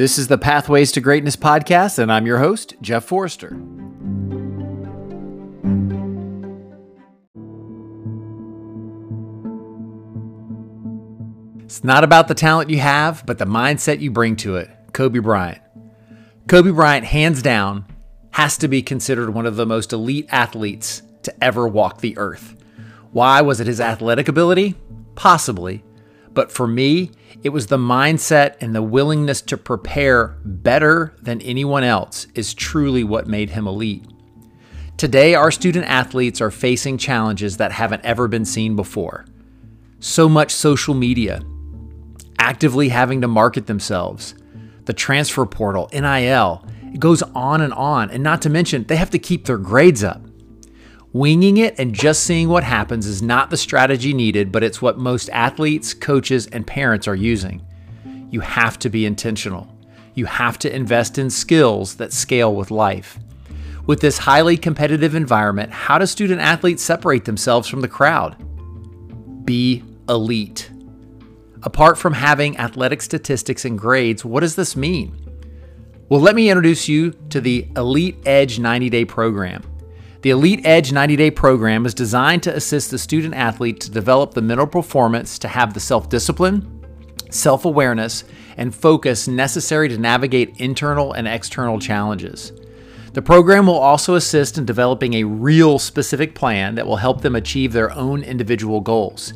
This is the Pathways to Greatness podcast, and I'm your host, Jeff Forrester. It's not about the talent you have, but the mindset you bring to it. Kobe Bryant. Kobe Bryant, hands down, has to be considered one of the most elite athletes to ever walk the earth. Why? Was it his athletic ability? Possibly. But for me, it was the mindset and the willingness to prepare better than anyone else is truly what made him elite. Today, our student athletes are facing challenges that haven't ever been seen before. So much social media, actively having to market themselves, the transfer portal, NIL, it goes on and on. And not to mention, they have to keep their grades up. Winging it and just seeing what happens is not the strategy needed, but it's what most athletes, coaches, and parents are using. You have to be intentional. You have to invest in skills that scale with life. With this highly competitive environment, how do student athletes separate themselves from the crowd? Be elite. Apart from having athletic statistics and grades, what does this mean? Well, let me introduce you to the Elite Edge 90 day program. The Elite Edge 90 day program is designed to assist the student athlete to develop the mental performance to have the self discipline, self awareness, and focus necessary to navigate internal and external challenges. The program will also assist in developing a real specific plan that will help them achieve their own individual goals.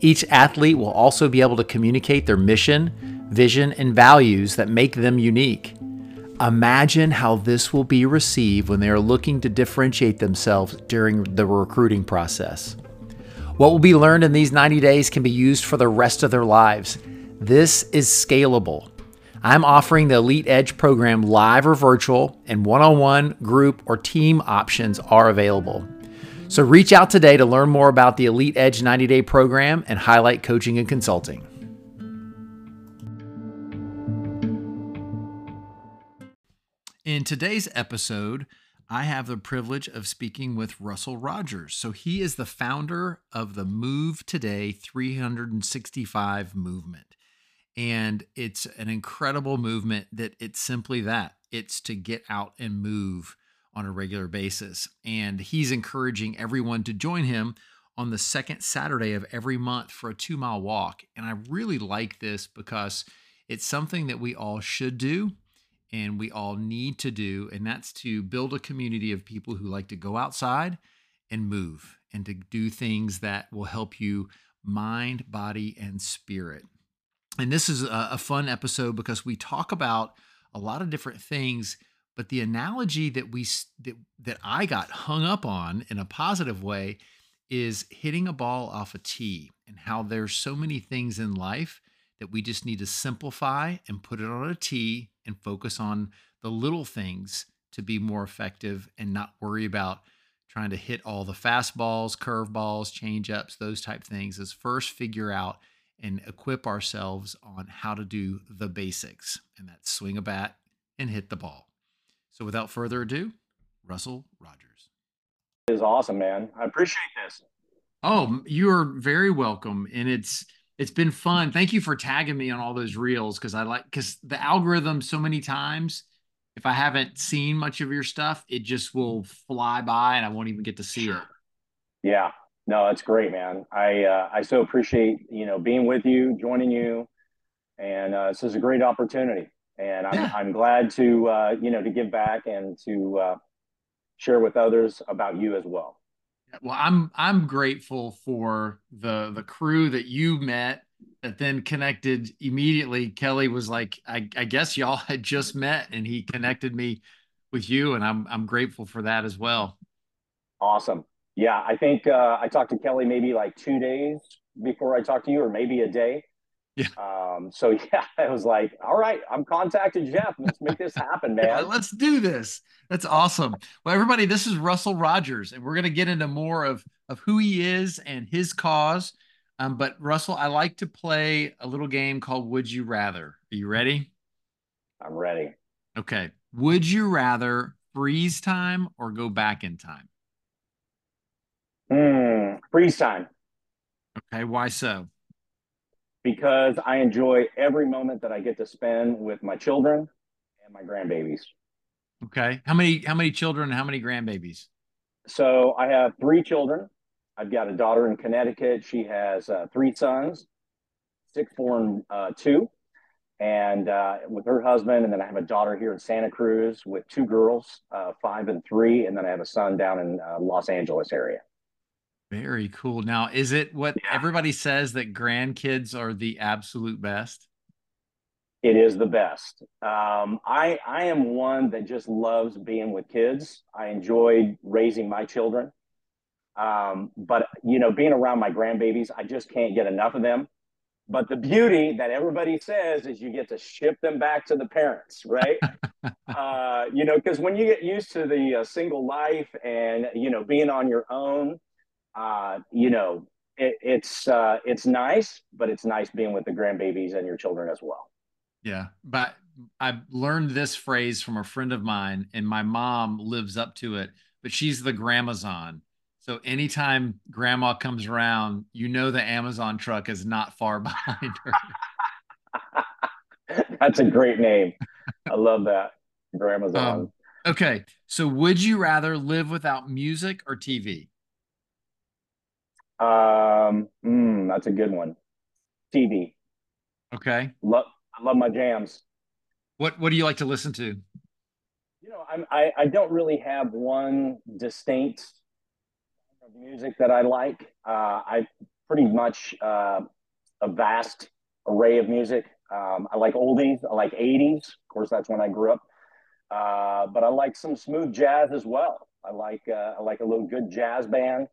Each athlete will also be able to communicate their mission, vision, and values that make them unique. Imagine how this will be received when they are looking to differentiate themselves during the recruiting process. What will be learned in these 90 days can be used for the rest of their lives. This is scalable. I'm offering the Elite Edge program live or virtual, and one on one, group, or team options are available. So reach out today to learn more about the Elite Edge 90 day program and highlight coaching and consulting. In today's episode, I have the privilege of speaking with Russell Rogers. So, he is the founder of the Move Today 365 movement. And it's an incredible movement that it's simply that it's to get out and move on a regular basis. And he's encouraging everyone to join him on the second Saturday of every month for a two mile walk. And I really like this because it's something that we all should do and we all need to do, and that's to build a community of people who like to go outside and move and to do things that will help you mind, body, and spirit. And this is a, a fun episode because we talk about a lot of different things, but the analogy that we that, that I got hung up on in a positive way is hitting a ball off a tee and how there's so many things in life that we just need to simplify and put it on a tee and focus on the little things to be more effective and not worry about trying to hit all the fastballs, curveballs, change ups, those type things is first figure out and equip ourselves on how to do the basics. And that's swing a bat and hit the ball. So without further ado, Russell Rogers. Is awesome, man. I appreciate this. Oh, you are very welcome. And it's it's been fun. Thank you for tagging me on all those reels because I like because the algorithm so many times. If I haven't seen much of your stuff, it just will fly by and I won't even get to see it. Yeah, no, that's great, man. I uh, I so appreciate you know being with you, joining you, and uh, this is a great opportunity. And I'm yeah. I'm glad to uh, you know to give back and to uh, share with others about you as well. Well, I'm I'm grateful for the the crew that you met that then connected immediately. Kelly was like, I, I guess y'all had just met, and he connected me with you, and I'm I'm grateful for that as well. Awesome. Yeah, I think uh, I talked to Kelly maybe like two days before I talked to you, or maybe a day. Yeah. Um, so yeah, I was like, all right, I'm contacting Jeff. Let's make this happen, man. yeah, let's do this. That's awesome. Well, everybody, this is Russell Rogers, and we're going to get into more of of who he is and his cause. Um, but Russell, I like to play a little game called Would You Rather. Are you ready? I'm ready. Okay. Would you rather freeze time or go back in time? Hmm, freeze time. Okay. Why so? Because I enjoy every moment that I get to spend with my children and my grandbabies. Okay. How many how many children and how many grandbabies? So I have three children. I've got a daughter in Connecticut. She has uh, three sons, six, four, and uh, two, and uh, with her husband. And then I have a daughter here in Santa Cruz with two girls, uh, five and three, and then I have a son down in uh, Los Angeles area. Very cool. Now, is it what yeah. everybody says that grandkids are the absolute best? It is the best. Um, I I am one that just loves being with kids. I enjoyed raising my children, um, but you know, being around my grandbabies, I just can't get enough of them. But the beauty that everybody says is you get to ship them back to the parents, right? uh, you know, because when you get used to the uh, single life and you know being on your own, uh, you know, it, it's uh, it's nice, but it's nice being with the grandbabies and your children as well. Yeah, but I learned this phrase from a friend of mine, and my mom lives up to it. But she's the Gramazon. So anytime grandma comes around, you know the Amazon truck is not far behind her. That's a great name. I love that. Gramazon. Um, okay. So would you rather live without music or TV? Um, mm, that's a good one. TV. Okay. Love, I love my jams. What What do you like to listen to? You know, I'm, I I don't really have one distinct music that I like. Uh, I pretty much uh, a vast array of music. Um, I like oldies. I like 80s. Of course, that's when I grew up. Uh, but I like some smooth jazz as well. I like uh, I like a little good jazz band,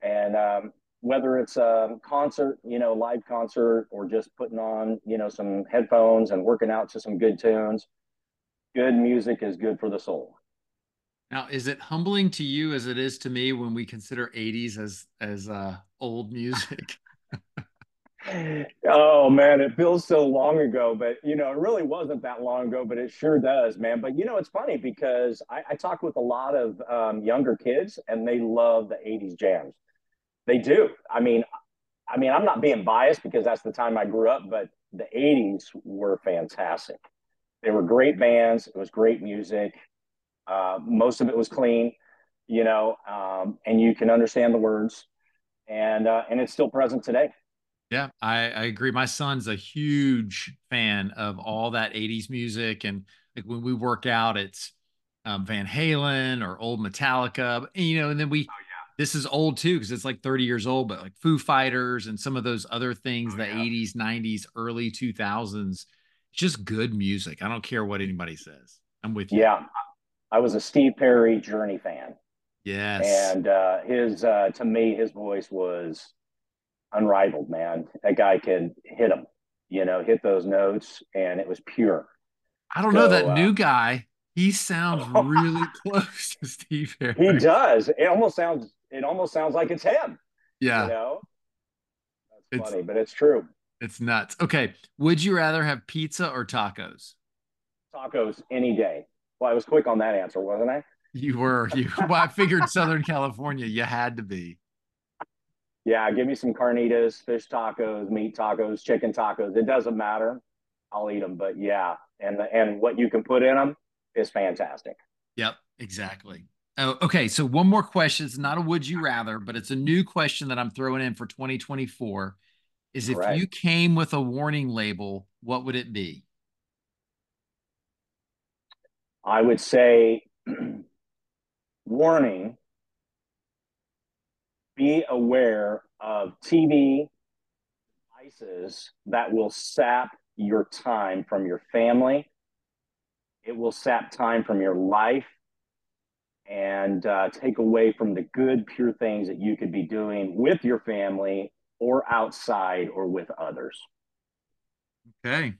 and um, whether it's a concert, you know, live concert, or just putting on, you know, some headphones and working out to some good tunes, good music is good for the soul. Now, is it humbling to you as it is to me when we consider 80s as as uh, old music? oh man, it feels so long ago, but you know, it really wasn't that long ago, but it sure does, man. But you know, it's funny because I, I talk with a lot of um, younger kids, and they love the '80s jams they do. I mean, I mean, I'm not being biased because that's the time I grew up, but the 80s were fantastic. They were great bands. It was great music. Uh, most of it was clean, you know, um, and you can understand the words, and uh, and it's still present today. Yeah, I, I agree. My son's a huge fan of all that 80s music, and like when we work out, it's um, Van Halen or old Metallica, you know, and then we. This is old too because it's like 30 years old but like foo fighters and some of those other things oh, the yeah. 80s 90s early 2000s just good music. I don't care what anybody says. I'm with you. Yeah. I was a steve perry journey fan. Yes. And uh his uh to me his voice was unrivaled man. That guy could hit them you know hit those notes and it was pure. I don't so, know that uh, new guy he sounds really close to Steve Perry. He does. It almost sounds it almost sounds like it's him. Yeah. You know? That's it's, funny, but it's true. It's nuts. Okay. Would you rather have pizza or tacos? Tacos any day. Well, I was quick on that answer, wasn't I? You were. You well, I figured Southern California, you had to be. Yeah, give me some carnitas, fish tacos, meat tacos, chicken tacos. It doesn't matter. I'll eat them. But yeah, and the, and what you can put in them is fantastic. Yep, exactly. Oh, okay. So one more question. It's not a would you rather, but it's a new question that I'm throwing in for 2024. Is if right. you came with a warning label, what would it be? I would say warning, be aware of TV devices that will sap your time from your family. It will sap time from your life and uh, take away from the good, pure things that you could be doing with your family or outside or with others. Okay.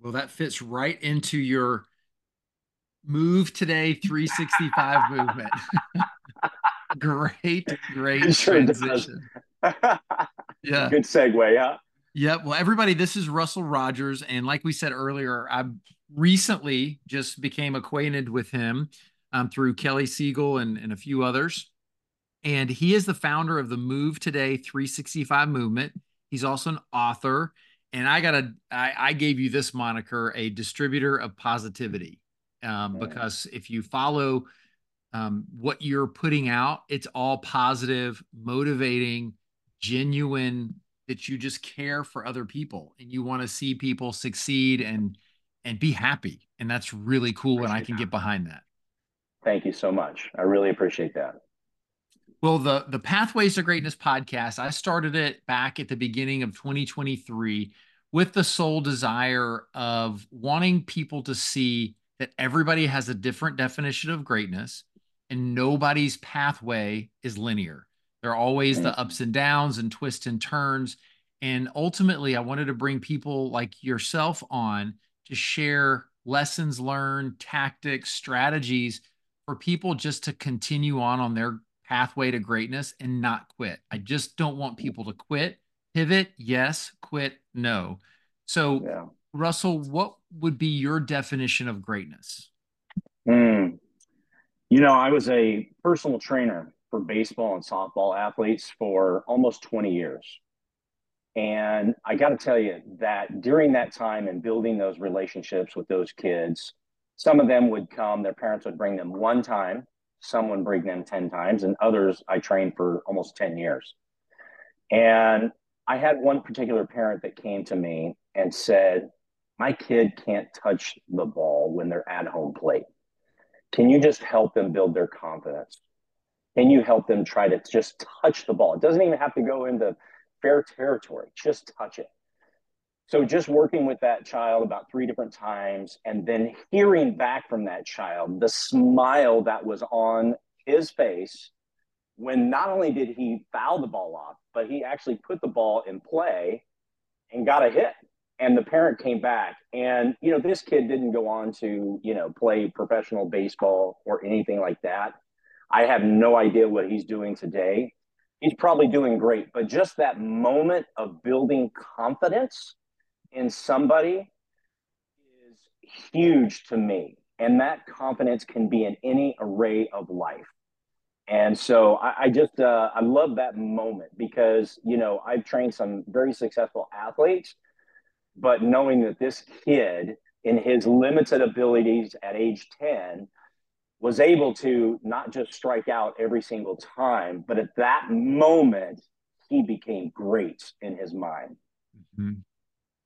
Well, that fits right into your move today 365 movement. great, great sure transition. yeah. Good segue, yeah. Yep. Well, everybody, this is Russell Rogers. And like we said earlier, I recently just became acquainted with him um, through Kelly Siegel and, and a few others. And he is the founder of the Move Today 365 movement. He's also an author. And I got a, I, I gave you this moniker, a distributor of positivity, um, because if you follow um, what you're putting out, it's all positive, motivating, genuine. That you just care for other people and you want to see people succeed and and be happy, and that's really cool. Appreciate and I can that. get behind that. Thank you so much. I really appreciate that. Well, the the Pathways to Greatness podcast, I started it back at the beginning of 2023 with the sole desire of wanting people to see that everybody has a different definition of greatness and nobody's pathway is linear. There are always the mm. ups and downs and twists and turns. And ultimately, I wanted to bring people like yourself on to share lessons learned, tactics, strategies for people just to continue on on their pathway to greatness and not quit. I just don't want people to quit. Pivot, yes. Quit, no. So, yeah. Russell, what would be your definition of greatness? Mm. You know, I was a personal trainer for baseball and softball athletes for almost 20 years. And I got to tell you that during that time and building those relationships with those kids, some of them would come, their parents would bring them one time, some would bring them 10 times, and others I trained for almost 10 years. And I had one particular parent that came to me and said, My kid can't touch the ball when they're at home plate. Can you just help them build their confidence? Can you help them try to just touch the ball? It doesn't even have to go into fair territory, just touch it. So just working with that child about three different times and then hearing back from that child the smile that was on his face when not only did he foul the ball off, but he actually put the ball in play and got a hit. And the parent came back. And, you know, this kid didn't go on to, you know, play professional baseball or anything like that. I have no idea what he's doing today. He's probably doing great, but just that moment of building confidence in somebody is huge to me. And that confidence can be in any array of life. And so I, I just, uh, I love that moment because, you know, I've trained some very successful athletes, but knowing that this kid, in his limited abilities at age 10, was able to not just strike out every single time, but at that moment, he became great in his mind. Mm-hmm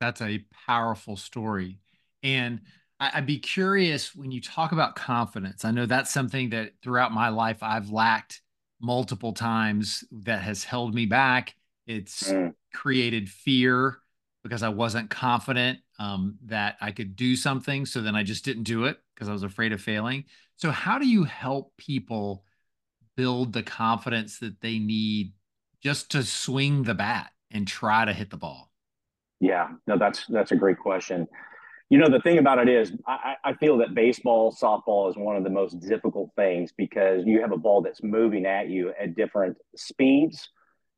that's a powerful story. And I'd be curious when you talk about confidence. I know that's something that throughout my life I've lacked multiple times that has held me back. It's mm. created fear because I wasn't confident um, that I could do something. So then I just didn't do it because I was afraid of failing. So, how do you help people build the confidence that they need just to swing the bat and try to hit the ball? Yeah, no, that's that's a great question. You know, the thing about it is, I, I feel that baseball, softball is one of the most difficult things because you have a ball that's moving at you at different speeds,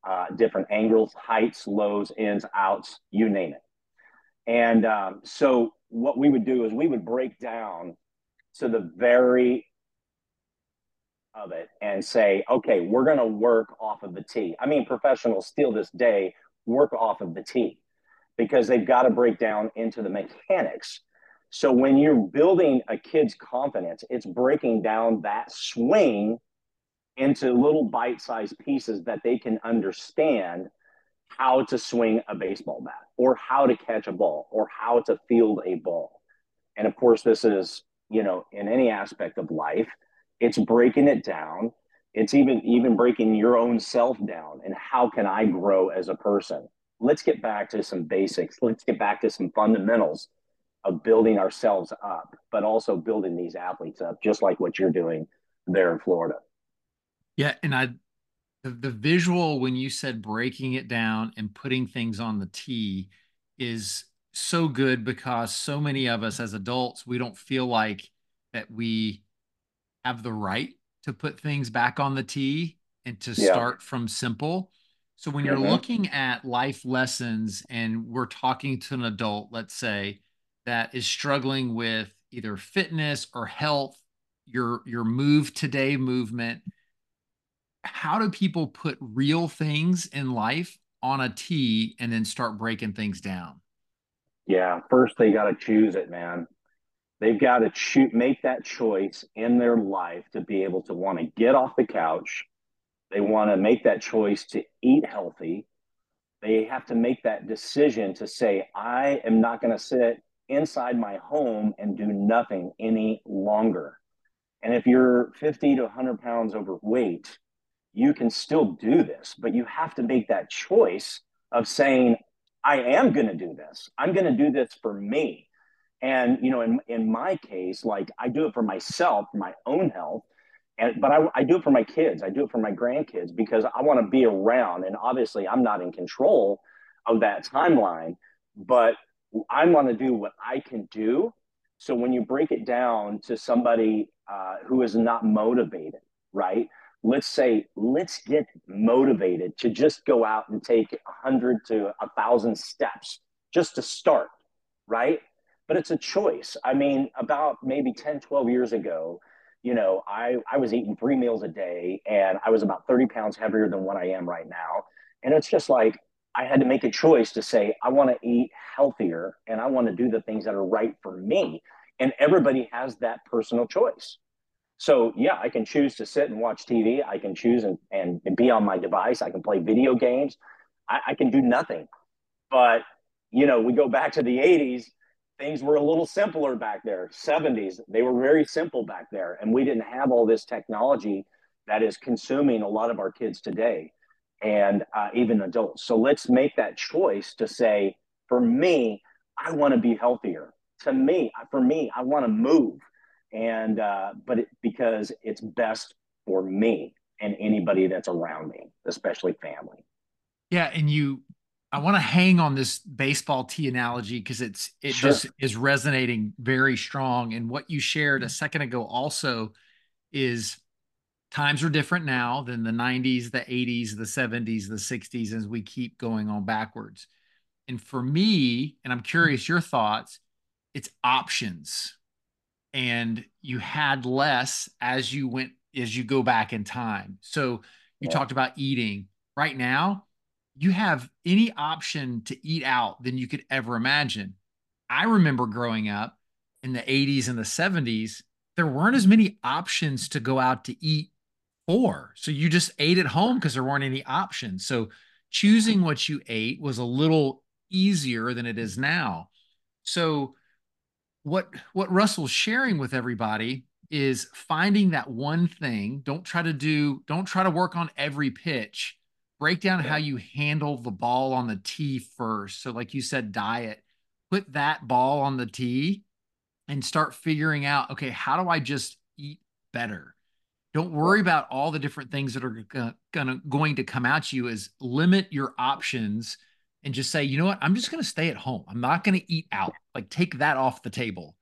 uh, different angles, heights, lows, ins, outs, you name it. And um, so, what we would do is we would break down to the very of it and say, okay, we're going to work off of the tee. I mean, professionals still this day work off of the tee because they've got to break down into the mechanics. So when you're building a kid's confidence, it's breaking down that swing into little bite-sized pieces that they can understand how to swing a baseball bat or how to catch a ball or how to field a ball. And of course, this is, you know, in any aspect of life, it's breaking it down. It's even even breaking your own self down and how can I grow as a person? let's get back to some basics. Let's get back to some fundamentals of building ourselves up, but also building these athletes up, just like what you're doing there in Florida. Yeah. And I, the, the visual when you said breaking it down and putting things on the tee is so good because so many of us as adults, we don't feel like that we have the right to put things back on the tee and to yeah. start from simple so when you're mm-hmm. looking at life lessons and we're talking to an adult, let's say, that is struggling with either fitness or health, your your move today movement, how do people put real things in life on a tee and then start breaking things down? Yeah, first they got to choose it, man. They've got to choose, make that choice in their life to be able to want to get off the couch. They want to make that choice to eat healthy. They have to make that decision to say, I am not going to sit inside my home and do nothing any longer. And if you're 50 to 100 pounds overweight, you can still do this, but you have to make that choice of saying, I am going to do this. I'm going to do this for me. And, you know, in, in my case, like I do it for myself, for my own health. And, but I, I do it for my kids. I do it for my grandkids because I want to be around. And obviously, I'm not in control of that timeline, but I want to do what I can do. So when you break it down to somebody uh, who is not motivated, right? Let's say let's get motivated to just go out and take 100 to 1000 steps just to start right? But it's a choice. I mean about maybe 10 12 years ago you know i i was eating three meals a day and i was about 30 pounds heavier than what i am right now. And it's just like i had to make a choice to say i want to eat healthier and i want to do the things that are right for me. And everybody has that personal choice so yeah, I can choose to sit and watch TV. I can choose and, and, be on my device. I can play video games. I, I can do nothing. But you know, we go back to the 80s, things were a little simpler back there. 70s, they were very simple back there. And we didn't have all this technology that is consuming a lot of our kids today and uh, even adults. So let's make that choice to say, for me, I want to be healthier. To me, for me, I want to move and uh, but it, because it's best for me and anybody that's around me, especially family. Yeah, and you, I want to hang on this baseball tee analogy because it's it sure. just is resonating very strong. And what you shared a second ago also is times are different now than the 90s, the 80s, the 70s, the 60s, as we keep going on backwards. And for me, and I'm curious your thoughts, it's options and you had less as you went as you go back in time. So you yeah. talked about eating. Right now, you have any option to eat out than you could ever imagine. I remember growing up in the 80s and the 70s, there weren't as many options to go out to eat for. So you just ate at home because there weren't any options. So choosing what you ate was a little easier than it is now. So what what Russell's sharing with everybody is finding that one thing. Don't try to do, don't try to work on every pitch. Break down yeah. how you handle the ball on the tee first. So, like you said, diet, put that ball on the tee and start figuring out, okay, how do I just eat better? Don't worry about all the different things that are gonna, going to come at you. Is limit your options and just say, you know what, I'm just going to stay at home. I'm not going to eat out. Like take that off the table,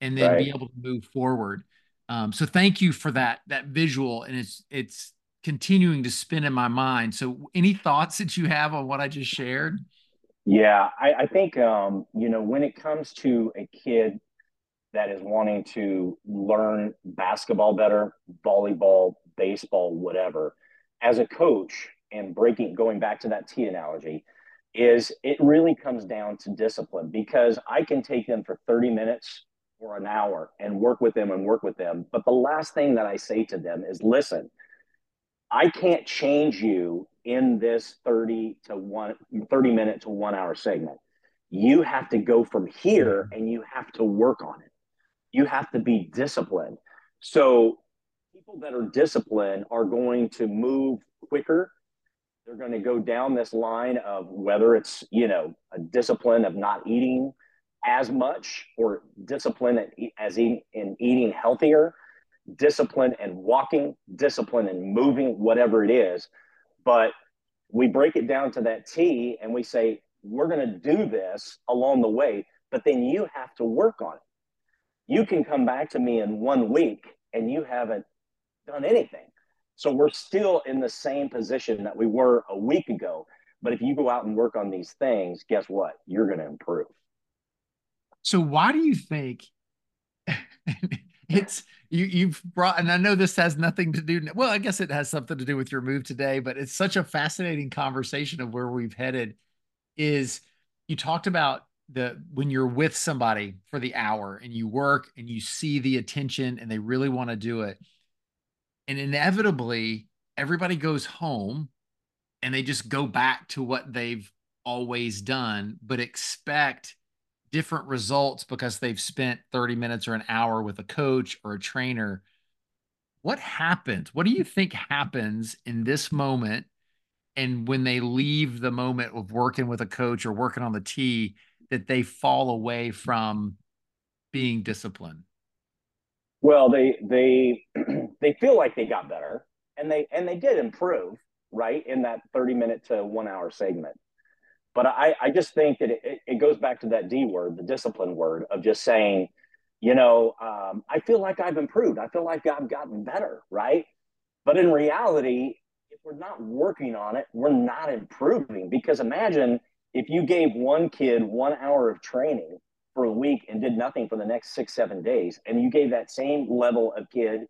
and then right. be able to move forward. Um, so thank you for that that visual, and it's it's continuing to spin in my mind. So any thoughts that you have on what I just shared? Yeah, I, I think um, you know when it comes to a kid that is wanting to learn basketball better, volleyball, baseball, whatever, as a coach and breaking going back to that tee analogy is it really comes down to discipline because I can take them for 30 minutes or an hour and work with them and work with them. But the last thing that I say to them is listen, I can't change you in this 30 to one 30 minute to one hour segment. You have to go from here mm-hmm. and you have to work on it. You have to be disciplined. So people that are disciplined are going to move quicker they're going to go down this line of whether it's you know a discipline of not eating as much or discipline as in, in eating healthier. Discipline and walking discipline and moving whatever it is. But we break it down to that tee and we say we're going to do this along the way but then you have to work on it. You can come back to me in one week and you haven't done anything so we're still in the same position that we were a week ago. But if you go out and work on these things, guess what? You're going to improve. So why do you think it's you you've brought and I know this has nothing to do well I guess it has something to do with your move today but it's such a fascinating conversation of where we've headed is you talked about the when you're with somebody for the hour and you work and you see the attention and they really want to do it and inevitably everybody goes home and they just go back to what they've always done but expect different results because they've spent 30 minutes or an hour with a coach or a trainer. What happens? What do you think happens in this moment? And when they leave the moment of working with a coach or working on the tee, that they fall away from being disciplined? Well, they they they feel like they got better, and they and they did improve, right, in that thirty minute to one hour segment. But I, I just think that it, it goes back to that D word, the discipline word of just saying, you know, um, I feel like I've improved. I feel like I've gotten better, right? But in reality, if we're not working on it, we're not improving. Because imagine if you gave one kid one hour of training for a week and did nothing for the next six, seven days, and you gave that same level of kid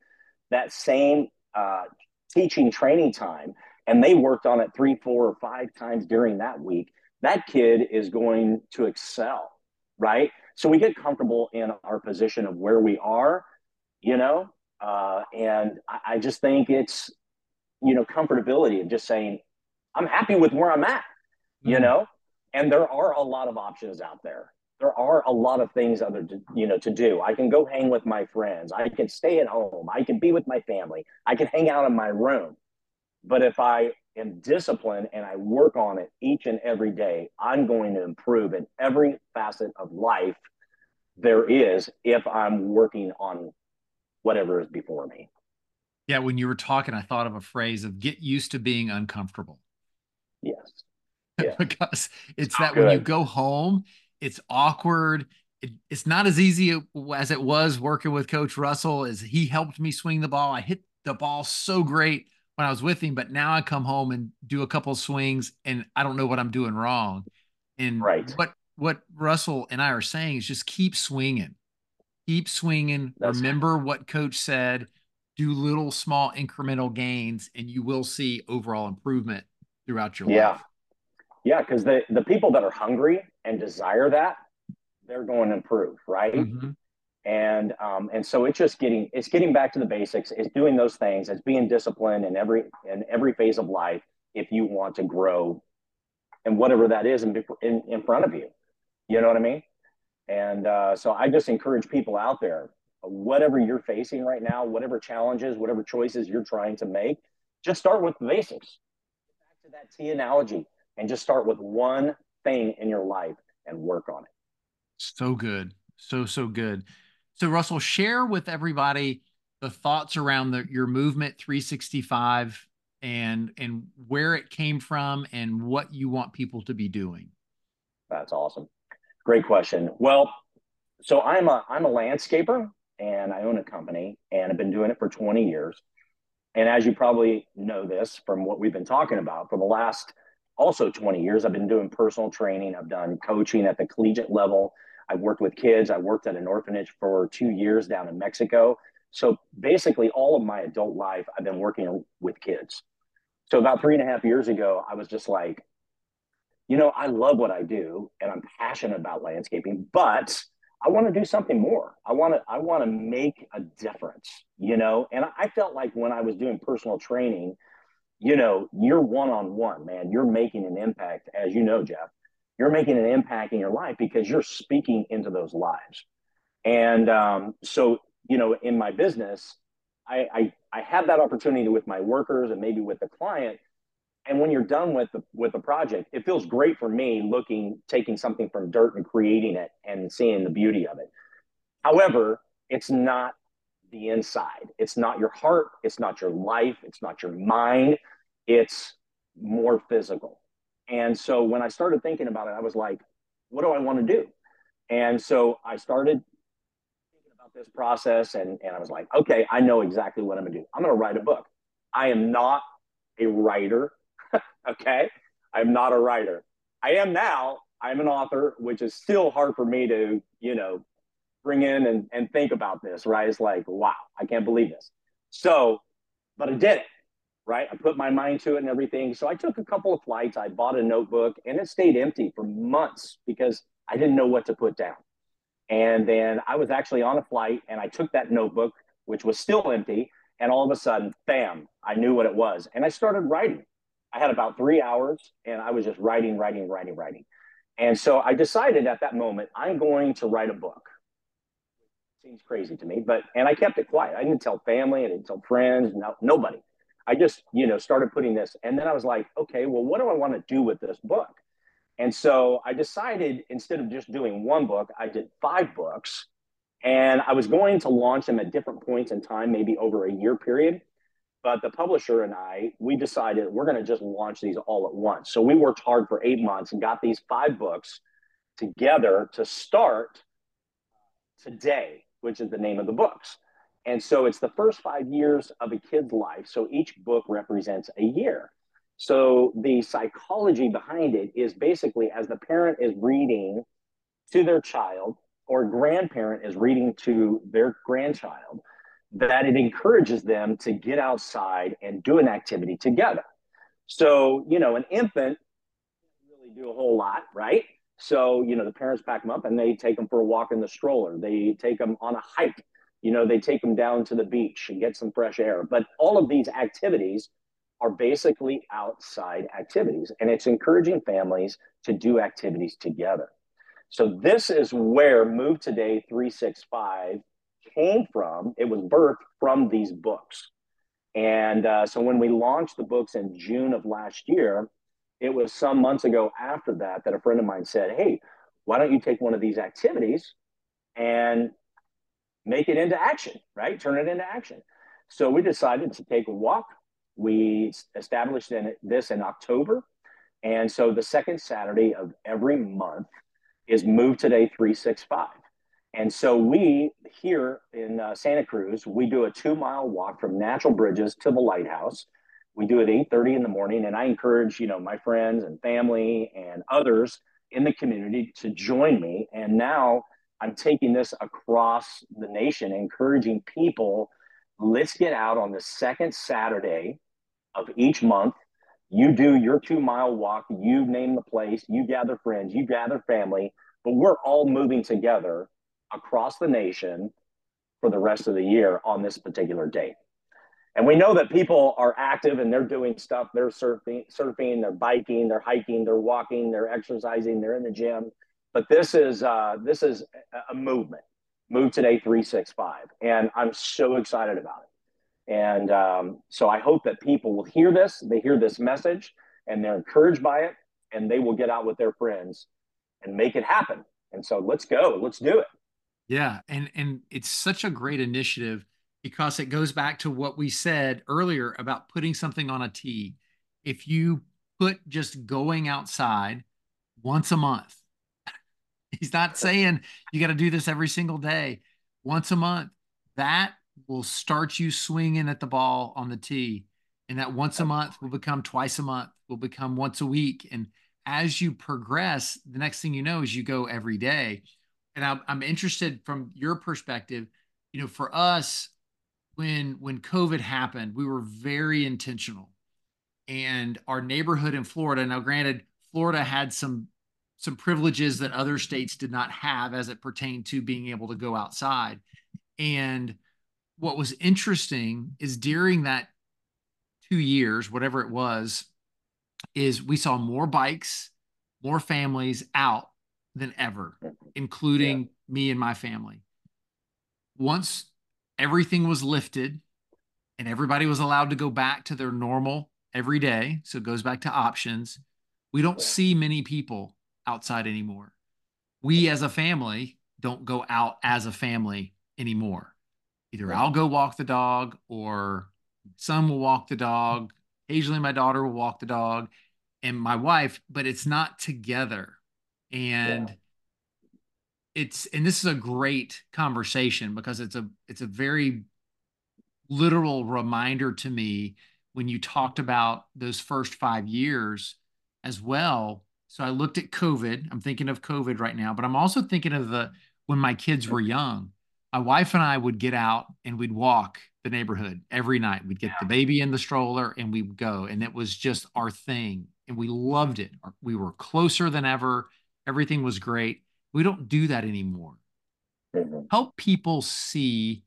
that same uh, teaching training time, and they worked on it three, four, or five times during that week, that kid is going to excel, right? So we get comfortable in our position of where we are, you know, uh, and I, I just think it's, you know, comfortability of just saying, I'm happy with where I'm at, mm-hmm. you know, and there are a lot of options out there. There are a lot of things other to, you know to do. I can go hang with my friends. I can stay at home. I can be with my family. I can hang out in my room. But if I am disciplined and I work on it each and every day, I'm going to improve in every facet of life there is if I'm working on whatever is before me. Yeah, when you were talking, I thought of a phrase of get used to being uncomfortable. Yes. Yeah. because it's that Good. when you go home, it's awkward. It, it's not as easy as it was working with Coach Russell. As he helped me swing the ball, I hit the ball so great when I was with him, but now I come home and do a couple swings and I don't know what I'm doing wrong. And right. what what Russell and I are saying is just keep swinging. Keep swinging. That's Remember what coach said. Do little small incremental gains and you will see overall improvement throughout your life. yeah. life. Yeah, because the the people that are hungry and desire that, they're going to improve, right? Mm-hmm. And um, and so it's just getting it's getting back to the basics. It's doing those things. It's being disciplined in every in every phase of life if you want to grow and whatever that is in, in, in front of you. You know what i mean? And uh, so i just encourage people out there whatever you're facing right now whatever challenges whatever choices you're trying to make just start with the basics. Back to that tee analogy and just start with one thing in your life and work on it so good so so good so, Russell, share with everybody the thoughts around the, your movement 365 and and where it came from and what you want people to be doing. That's awesome. Great question. Well, so I'm a I'm a landscaper and I own a company and I've been doing it for 20 years. And as you probably know this from what we've been talking about for the last also 20 years, I've been doing personal training. I've done coaching at the collegiate level. I've worked with kids. I worked at an orphanage for two years down in Mexico. So basically, all of my adult life, I've been working with kids. So about three and a half years ago, I was just like, you know, I love what I do and I'm passionate about landscaping, but I want to do something more. I want to I want to make a difference, you know? And I felt like when I was doing personal training, you know, you're one on one, man. You're making an impact as you know, Jeff you're making an impact in your life because you're speaking into those lives. And um, so, you know, in my business, I, I, I have that opportunity with my workers and maybe with the client. And when you're done with the with the project, it feels great for me looking, taking something from dirt and creating it and seeing the beauty of it. However, it's not the inside. It's not your heart. It's not your life. It's not your mind. It's more physical. And so when I started thinking about it, I was like, what do I want to do? And so I started thinking about this process and, and I was like, okay, I know exactly what I'm going to do. I'm going to write a book. I am not a writer. okay. I'm not a writer. I am now. I'm an author, which is still hard for me to, you know, bring in and, and think about this, right? It's like, wow, I can't believe this. So, but I did it, right? I put my mind to it and everything. So I took a couple of flights. I bought a notebook and it stayed empty for months because I didn't know what to put down. And then I was actually on a flight and I took that notebook, which was still empty. And all of a sudden, bam, I knew what it was. And I started writing. I had about three hours and I was just writing, writing, writing, writing. And so I decided at that moment, I'm going to write a book. Seems crazy to me, but, and I kept it quiet. I didn't tell family, I didn't tell friends, no, nobody. I just, you know, started putting this. And then I was like, okay, well, what do I want to do with this book? And so I decided instead of just doing one book, I did five books. And I was going to launch them at different points in time, maybe over a year period. But the publisher and I, we decided we're going to just launch these all at once. So we worked hard for eight months and got these five books together to start today, which is the name of the books. And so it's the first five years of a kid's life. So each book represents a year. So the psychology behind it is basically as the parent is reading to their child or grandparent is reading to their grandchild, that it encourages them to get outside and do an activity together. So, you know, an infant really do a whole lot, right? So, you know, the parents pack them up and they take them for a walk in the stroller. They take them on a hike. You know, they take them down to the beach and get some fresh air. But all of these activities are basically outside activities, and it's encouraging families to do activities together. So this is where Move Today 365 came from. It was birthed from these books. And uh, so when we launched the books in June of last year, it was some months ago after that that a friend of mine said, Hey, why don't you take one of these activities and make it into action, right? Turn it into action. So we decided to take a walk we established in this in October. And so the second Saturday of every month is Move Today 365. And so we here in uh, Santa Cruz, we do a two mile walk from Natural Bridges to the lighthouse. We do it 8:30 in the morning, and I encourage you know my friends and family and others in the community to join me. And now I'm taking this across the nation, encouraging people. Let's get out on the second Saturday of each month. You do your two mile walk, you name the place, you gather friends, you gather family, but we're all moving together across the nation for the rest of the year on this particular date. And we know that people are active and they're doing stuff. They're surfing, surfing, they're biking, they're hiking, they're walking, they're exercising, they're in the gym. But this is uh, this is a movement. Move Today 365. And I'm so excited about it. And um, so I hope that people will hear this, they hear this message, and they're encouraged by it, and they will get out with their friends and make it happen. And so let's go, let's do it. Yeah, and and it's such a great initiative because it goes back to what we said earlier about putting something on a tee. If you put just going outside once a month, he's not saying you got to do this every single day. Once a month, that will start you swinging at the ball on the tee. And that once a month will become twice a month, will become once a week. And as you progress, the next thing you know is you go every day. And I'm, interested from your perspective, you know, for us, when when COVID happened, we were very intentional. And our neighborhood in Florida, now granted, Florida had some some privileges that other states did not have as it pertained to being able to go outside. And what was interesting is during that two years, whatever it was, is we saw more bikes, more families out than ever, including yeah. me and my family. Once everything was lifted and everybody was allowed to go back to their normal every day, so it goes back to options, we don't see many people outside anymore. We as a family don't go out as a family anymore. Either I'll go walk the dog or son will walk the dog. Occasionally, my daughter will walk the dog and my wife, but it's not together. And yeah. It's, and this is a great conversation because it's a, it's a very literal reminder to me when you talked about those first five years as well. So I looked at COVID. I'm thinking of COVID right now, but I'm also thinking of the when my kids were young, my wife and I would get out and we'd walk the neighborhood every night. We'd get the baby in the stroller and we would go. And it was just our thing. And we loved it. We were closer than ever. Everything was great. We don't do that anymore. Mm-hmm. Help people see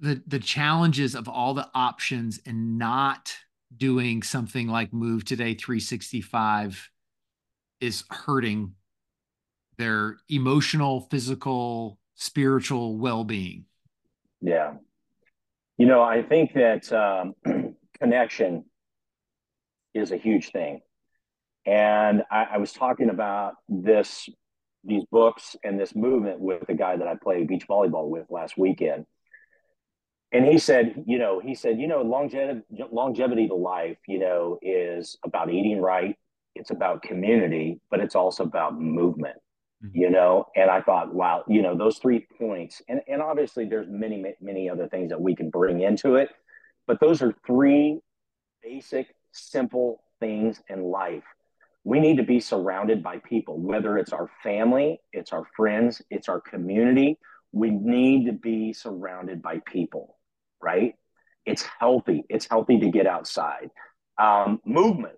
the the challenges of all the options and not doing something like move today 365 is hurting their emotional physical spiritual well-being yeah you know i think that um, connection is a huge thing and I, I was talking about this these books and this movement with the guy that i played beach volleyball with last weekend and he said, you know, he said, you know, longevity, longevity to life, you know, is about eating right. It's about community, but it's also about movement, mm-hmm. you know. And I thought, wow, you know, those three points, and and obviously there's many many other things that we can bring into it, but those are three basic, simple things in life. We need to be surrounded by people, whether it's our family, it's our friends, it's our community. We need to be surrounded by people right? It's healthy. It's healthy to get outside. Um, movement,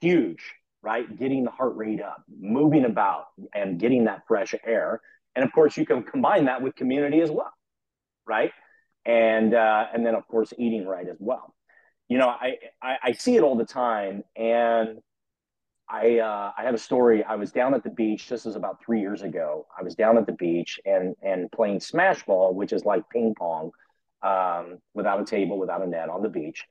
huge, right? Getting the heart rate up, moving about, and getting that fresh air. And of course, you can combine that with community as well, right? And uh, and then of course, eating right as well. You know, I, I, I see it all the time, and I uh, I have a story. I was down at the beach. This is about three years ago. I was down at the beach and and playing smash ball, which is like ping pong, um, without a table, without a net on the beach.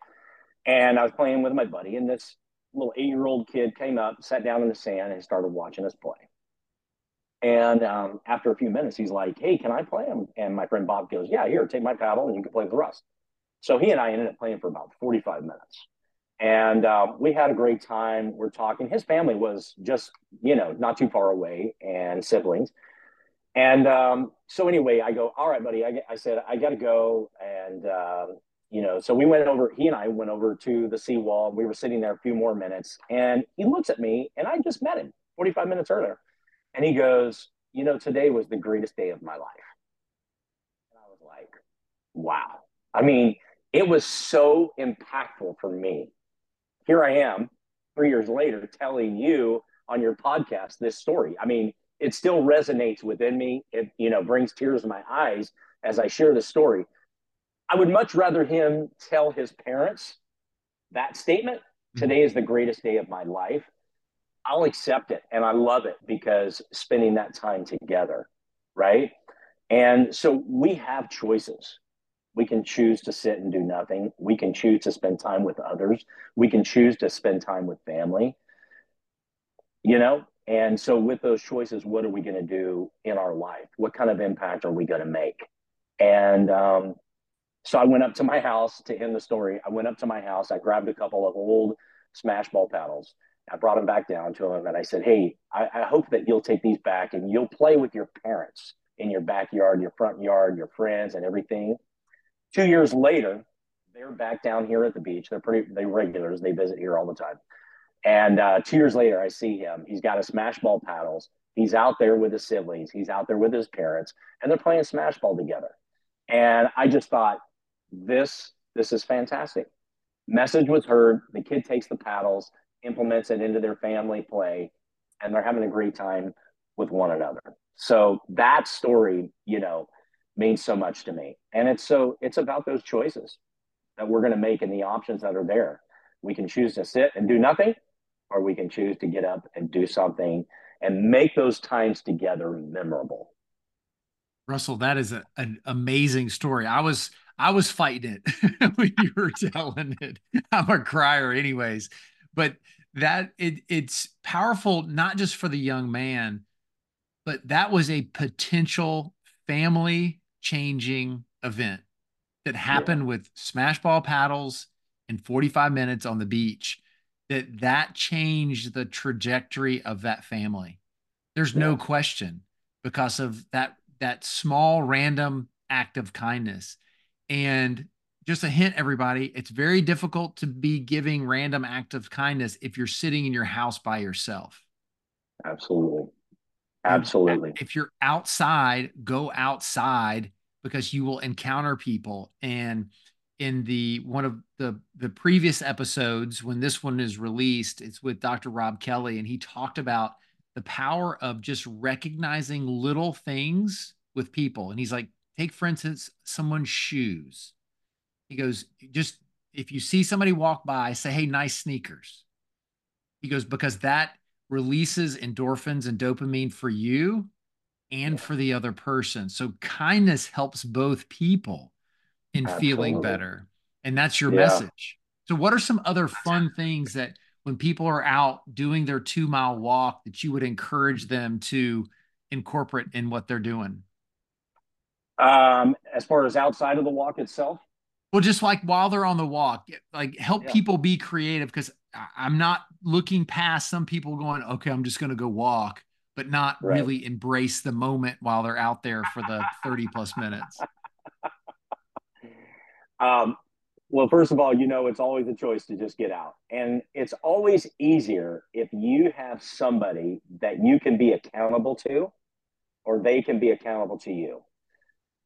And I was playing with my buddy, and this little eight year old kid came up, sat down in the sand, and started watching us play. And um, after a few minutes, he's like, Hey, can I play him? And my friend Bob goes, Yeah, here, take my paddle and you can play with Russ. So he and I ended up playing for about 45 minutes. And um, we had a great time. We're talking. His family was just, you know, not too far away and siblings. And um, so anyway, I go, all right, buddy. I, I said, I got to go. And, um, you know, so we went over, he and I went over to the seawall. We were sitting there a few more minutes. And he looks at me, and I just met him 45 minutes earlier. And he goes, you know, today was the greatest day of my life. And I was like, wow. I mean, it was so impactful for me. Here I am, three years later, telling you on your podcast this story. I mean, it still resonates within me. It you know brings tears to my eyes as I share the story. I would much rather him tell his parents that statement. Mm-hmm. Today is the greatest day of my life. I'll accept it and I love it because spending that time together, right? And so we have choices. We can choose to sit and do nothing. We can choose to spend time with others. We can choose to spend time with family. You know, and so, with those choices, what are we going to do in our life? What kind of impact are we going to make? And um, so, I went up to my house to end the story. I went up to my house. I grabbed a couple of old smash ball paddles. I brought them back down to him and I said, Hey, I, I hope that you'll take these back and you'll play with your parents in your backyard, your front yard, your friends, and everything. Two years later, they're back down here at the beach. They're pretty, they regulars. They visit here all the time. And uh, two years later, I see him. He's got his smash ball paddles. He's out there with his siblings. He's out there with his parents, and they're playing smash ball together. And I just thought, this this is fantastic. Message was heard. The kid takes the paddles, implements it into their family play, and they're having a great time with one another. So that story, you know, means so much to me. And it's so it's about those choices that we're going to make and the options that are there. We can choose to sit and do nothing, or we can choose to get up and do something and make those times together memorable. Russell, that is a, an amazing story. I was I was fighting it when you were telling it. I'm a crier, anyways. But that it it's powerful not just for the young man, but that was a potential family changing event that happened yeah. with smash ball paddles in 45 minutes on the beach that that changed the trajectory of that family. There's yeah. no question because of that that small random act of kindness. And just a hint everybody, it's very difficult to be giving random act of kindness if you're sitting in your house by yourself. Absolutely. Absolutely. If you're outside, go outside because you will encounter people. And in the one of the the previous episodes, when this one is released, it's with Dr. Rob Kelly, and he talked about the power of just recognizing little things with people. And he's like, take for instance, someone's shoes. He goes, just if you see somebody walk by, say, hey, nice sneakers. He goes, because that releases endorphins and dopamine for you and for the other person. So kindness helps both people in Absolutely. feeling better. And that's your yeah. message. So, what are some other fun things that when people are out doing their two mile walk that you would encourage them to incorporate in what they're doing? Um, as far as outside of the walk itself? Well, just like while they're on the walk, like help yeah. people be creative because I'm not looking past some people going, okay, I'm just going to go walk, but not right. really embrace the moment while they're out there for the 30 plus minutes. Um, well, first of all, you know, it's always a choice to just get out. And it's always easier if you have somebody that you can be accountable to or they can be accountable to you.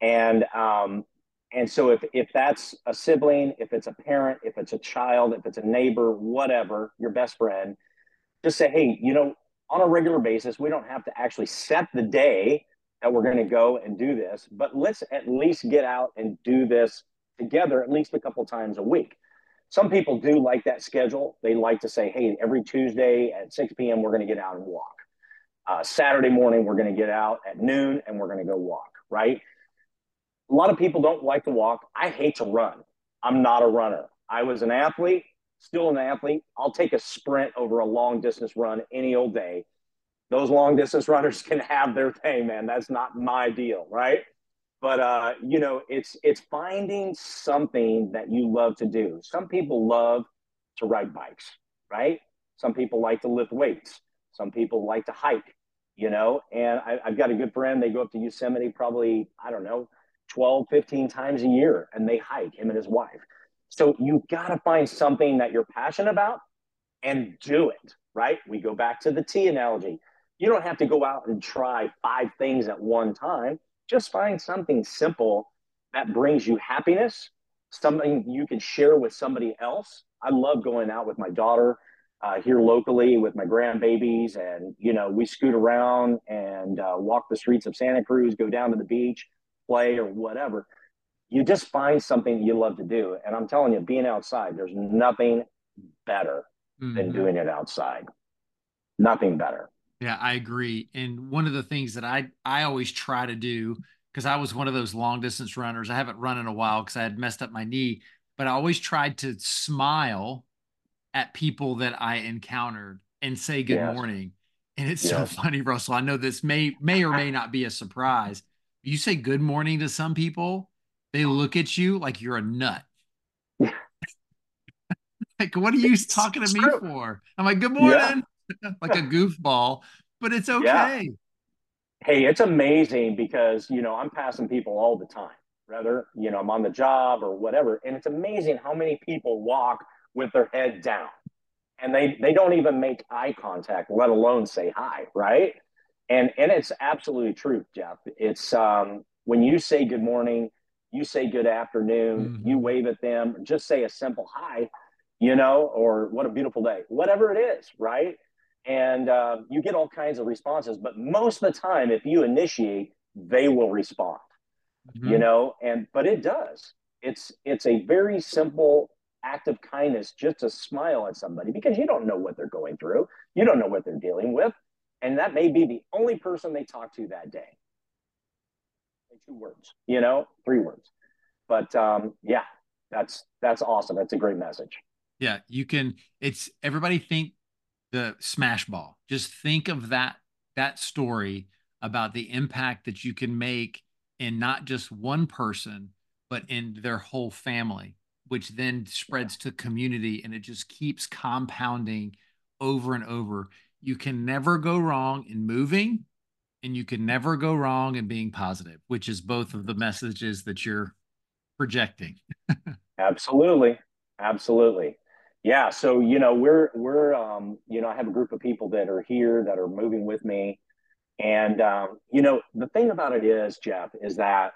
And um, and so if if that's a sibling, if it's a parent, if it's a child, if it's a neighbor, whatever, your best friend, just say, hey, you know, on a regular basis, we don't have to actually set the day that we're going to go and do this, but let's at least get out and do this together at least a couple times a week. Some people do like that schedule. They like to say, hey, every Tuesday at 6 p.m., we're going to get out and walk. Uh, Saturday morning, we're going to get out at noon and we're going to go walk, right? A lot of people don't like to walk. I hate to run. I'm not a runner. I was an athlete, still an athlete. I'll take a sprint over a long distance run any old day. Those long distance runners can have their thing, man. That's not my deal, right? but uh, you know, it's it's finding something that you love to do. Some people love to ride bikes, right? Some people like to lift weights. Some people like to hike, you know. And I, I've got a good friend. They go up to Yosemite probably I don't know 12, 15 times a year, and they hike him and his wife. So you got to find something that you're passionate about and do it, right? We go back to the tee analogy. You don't have to go out and try five things at one time just find something simple that brings you happiness, something you can share with somebody else. I love going out with my daughter uh, here locally with my grandbabies, and you know we scoot around and uh, walk the streets of Santa Cruz, go down to the beach, play or whatever. You just find something you love to do, and I'm telling you, being outside, there's nothing better mm-hmm. than doing it outside. Nothing better. Yeah, I agree. And one of the things that I I always try to do because I was one of those long distance runners. I haven't run in a while because I had messed up my knee, but I always tried to smile at people that I encountered and say good yes. morning. And it's yes. so funny, Russell. I know this may may or may not be a surprise. You say good morning to some people, they look at you like you're a nut. like, what are you talking to me for? I'm like, good morning. Yeah. like a goofball, but it's okay. Yeah. Hey, it's amazing because, you know, I'm passing people all the time, whether, you know, I'm on the job or whatever. And it's amazing how many people walk with their head down and they, they don't even make eye contact, let alone say hi. Right. And, and it's absolutely true, Jeff. It's, um, when you say good morning, you say good afternoon, mm-hmm. you wave at them, just say a simple hi, you know, or what a beautiful day, whatever it is, right? and uh, you get all kinds of responses but most of the time if you initiate they will respond mm-hmm. you know and but it does it's it's a very simple act of kindness just to smile at somebody because you don't know what they're going through you don't know what they're dealing with and that may be the only person they talk to that day. Two words you know three words. But um, yeah that's that's awesome. That's a great message. Yeah you can it's everybody think the smash ball. Just think of that that story about the impact that you can make in not just one person, but in their whole family, which then spreads to community and it just keeps compounding over and over. You can never go wrong in moving and you can never go wrong in being positive, which is both of the messages that you're projecting. Absolutely. Absolutely. Yeah, so you know we're we're um, you know I have a group of people that are here that are moving with me, And, um, you know, the thing about it is, Jeff, is that,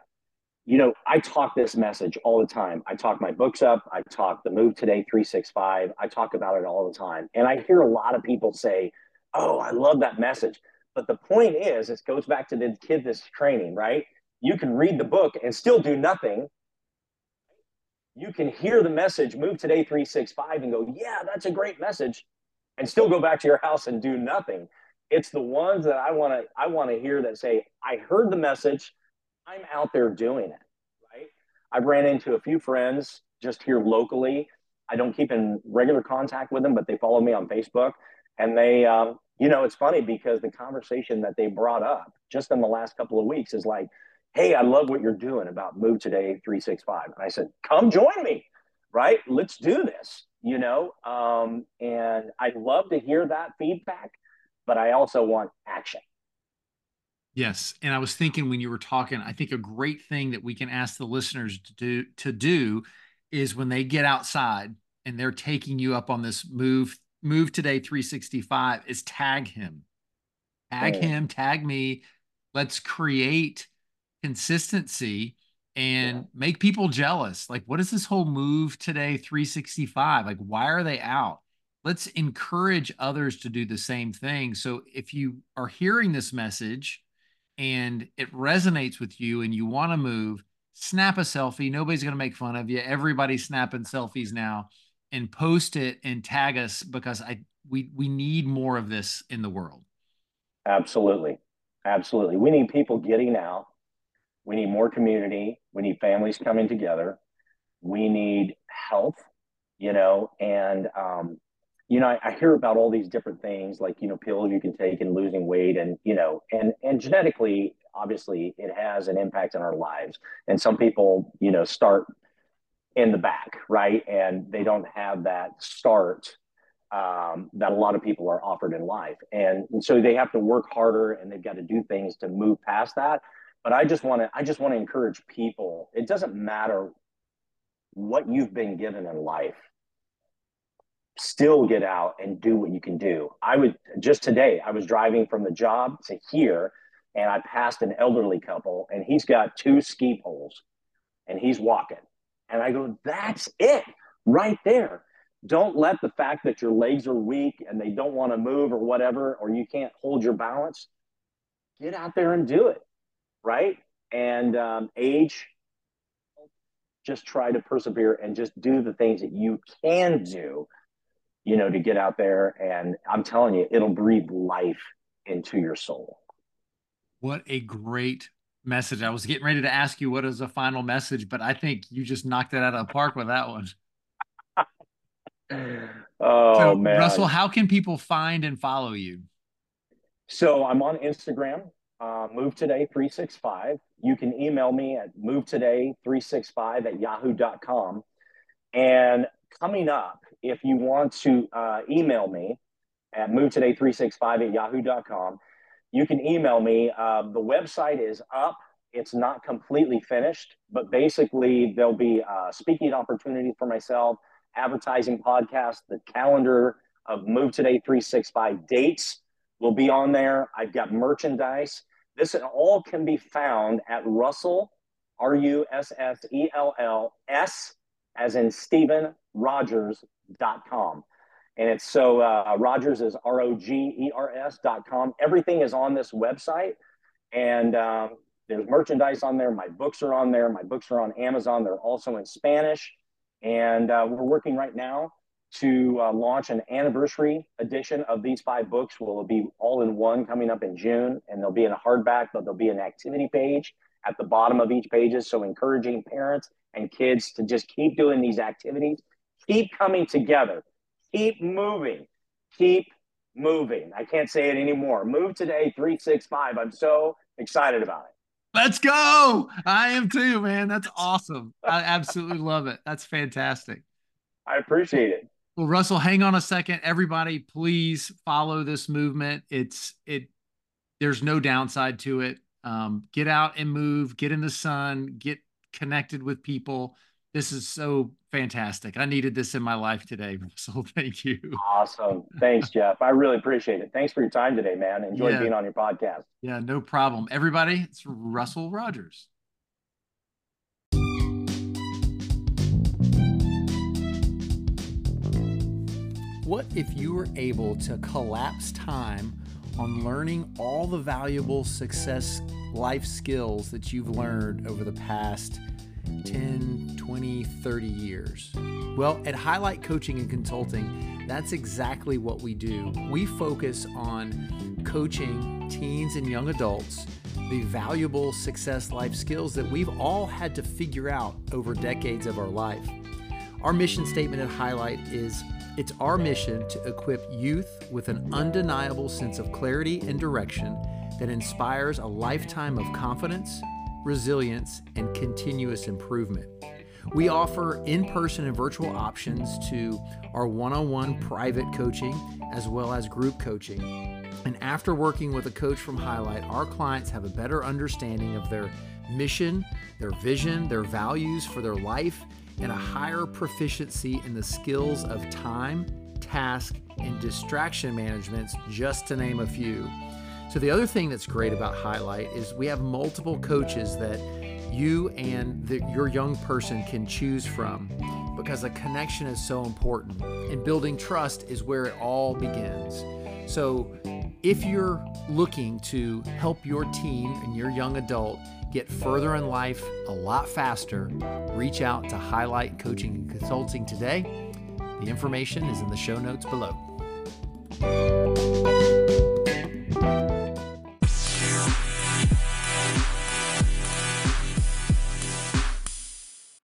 you know, I talk this message all the time. I talk my books up. I talk the Move Today 365. I talk about it all the time. And I hear a lot of people say, oh, I love that message. But the point is, it goes back to the kid that's training, right? You can read the book and still do nothing. You can hear the message, Move Today 365, and go, yeah, that's a great message, and still go back to your house and do nothing. It's the ones that I want to I want to hear that say, I heard the message, I'm out there doing it, right? I've ran into a few friends just here locally. I don't keep in regular contact with them, but they follow me on Facebook, and they um, you know, it's funny because the conversation that they brought up just in the last couple of weeks is like, hey, I love what you're doing about Move Today 365. And I said, come join me, right? Let's do this, you know? Um, and I'd love to hear that feedback, but I also want action. Yes, and I was thinking when you were talking, I think a great thing that we can ask the listeners to do to do is when they get outside and they're taking you up on this move move today 365 is tag him. Tag oh. him tag me. Let's create consistency and yeah. make people jealous. Like what is this whole move today 365 like why are they out? Let's encourage others to do the same thing. So if you are hearing this message and it resonates with you and you want to move snap a selfie. Nobody's going to make fun of you. Everybody's snapping selfies now and post it and tag us because I we we need more of this in the world. Absolutely. Absolutely. We need people getting out. We need more community. We need families coming together. We need health, you know, and um, you know, I, I, hear about all these different things like, you know, pills you can take and losing weight and, you know, and and genetically, obviously it has an impact on our lives. And some people, you know, start in the back, right? And they don't have that start um, that a lot of people are offered in life. And, and so they have to work harder and they've got to do things to move past that. But I just want to, I just want to encourage people. It doesn't matter what you've been given in life. Still get out and do what you can do. I would just today, I was driving from the job to here and I passed an elderly couple and he's got two ski poles and he's walking and I go, that's it right there. Don't let the fact that your legs are weak and they don't want to move or whatever, or you can't hold your balance, get out there and do it. Right. And um, age, just try to persevere and just do the things that you can do, you know, to get out there. And I'm telling you, it'll breathe life into your soul. What a great message. I was getting ready to ask you what is a final message, but I think you just knocked it out of the park with that one. oh so, man, Russell, how can people find and follow you? So I'm on Instagram, uh, Move Today 365. You can email me at Move Today 365 at yahoo.com. And coming up, if you want to uh, email me at Move Today 365 at yahoo.com, you can email me. Uh, the website is up. It's not completely finished, but basically there'll be a speaking opportunity for myself, advertising podcast, the calendar of Move Today 365 dates will be on there. I've got merchandise. This and all can be found at Russell, R U S S E L L S, as in Stephen Rogers.com. And it's so uh, Rogers is R O G E R S dot com. Everything is on this website. And um, there's merchandise on there. My books are on there. My books are on Amazon. They're also in Spanish. And uh, we're working right now to uh, launch an anniversary edition of these five books. Will be all in one coming up in June, and they'll be in a hardback, but there'll be an activity page at the bottom of each pages. So encouraging parents and kids to just keep doing these activities, keep coming together keep moving, keep moving. I can't say it anymore. Move today 365. I'm so excited about it. Let's go. I am too, man. That's awesome. I absolutely love it. That's fantastic. I appreciate it. Well, Russell, hang on a second. Everybody, please follow this movement. It's it there's no downside to it. Um, get out and move, get in the sun, get connected with people. This is so fantastic. I needed this in my life today. So thank you. Awesome. Thanks, Jeff. I really appreciate it. Thanks for your time today, man. Enjoyed yeah. being on your podcast. Yeah, no problem. Everybody, it's Russell Rogers. What if you were able to collapse time on learning all the valuable success life skills that you've learned over the past 10, 20, 30 years? Well, at Highlight Coaching and Consulting, that's exactly what we do. We focus on coaching teens and young adults the valuable success life skills that we've all had to figure out over decades of our life. Our mission statement at Highlight is it's our mission to equip youth with an undeniable sense of clarity and direction that inspires a lifetime of confidence, resilience, and continuous improvement. We offer in person and virtual options to our one on one private coaching as well as group coaching. And after working with a coach from Highlight, our clients have a better understanding of their mission, their vision, their values for their life, and a higher proficiency in the skills of time, task, and distraction management, just to name a few. So, the other thing that's great about Highlight is we have multiple coaches that you and the, your young person can choose from because a connection is so important. And building trust is where it all begins. So, if you're looking to help your teen and your young adult get further in life a lot faster, reach out to Highlight Coaching and Consulting today. The information is in the show notes below.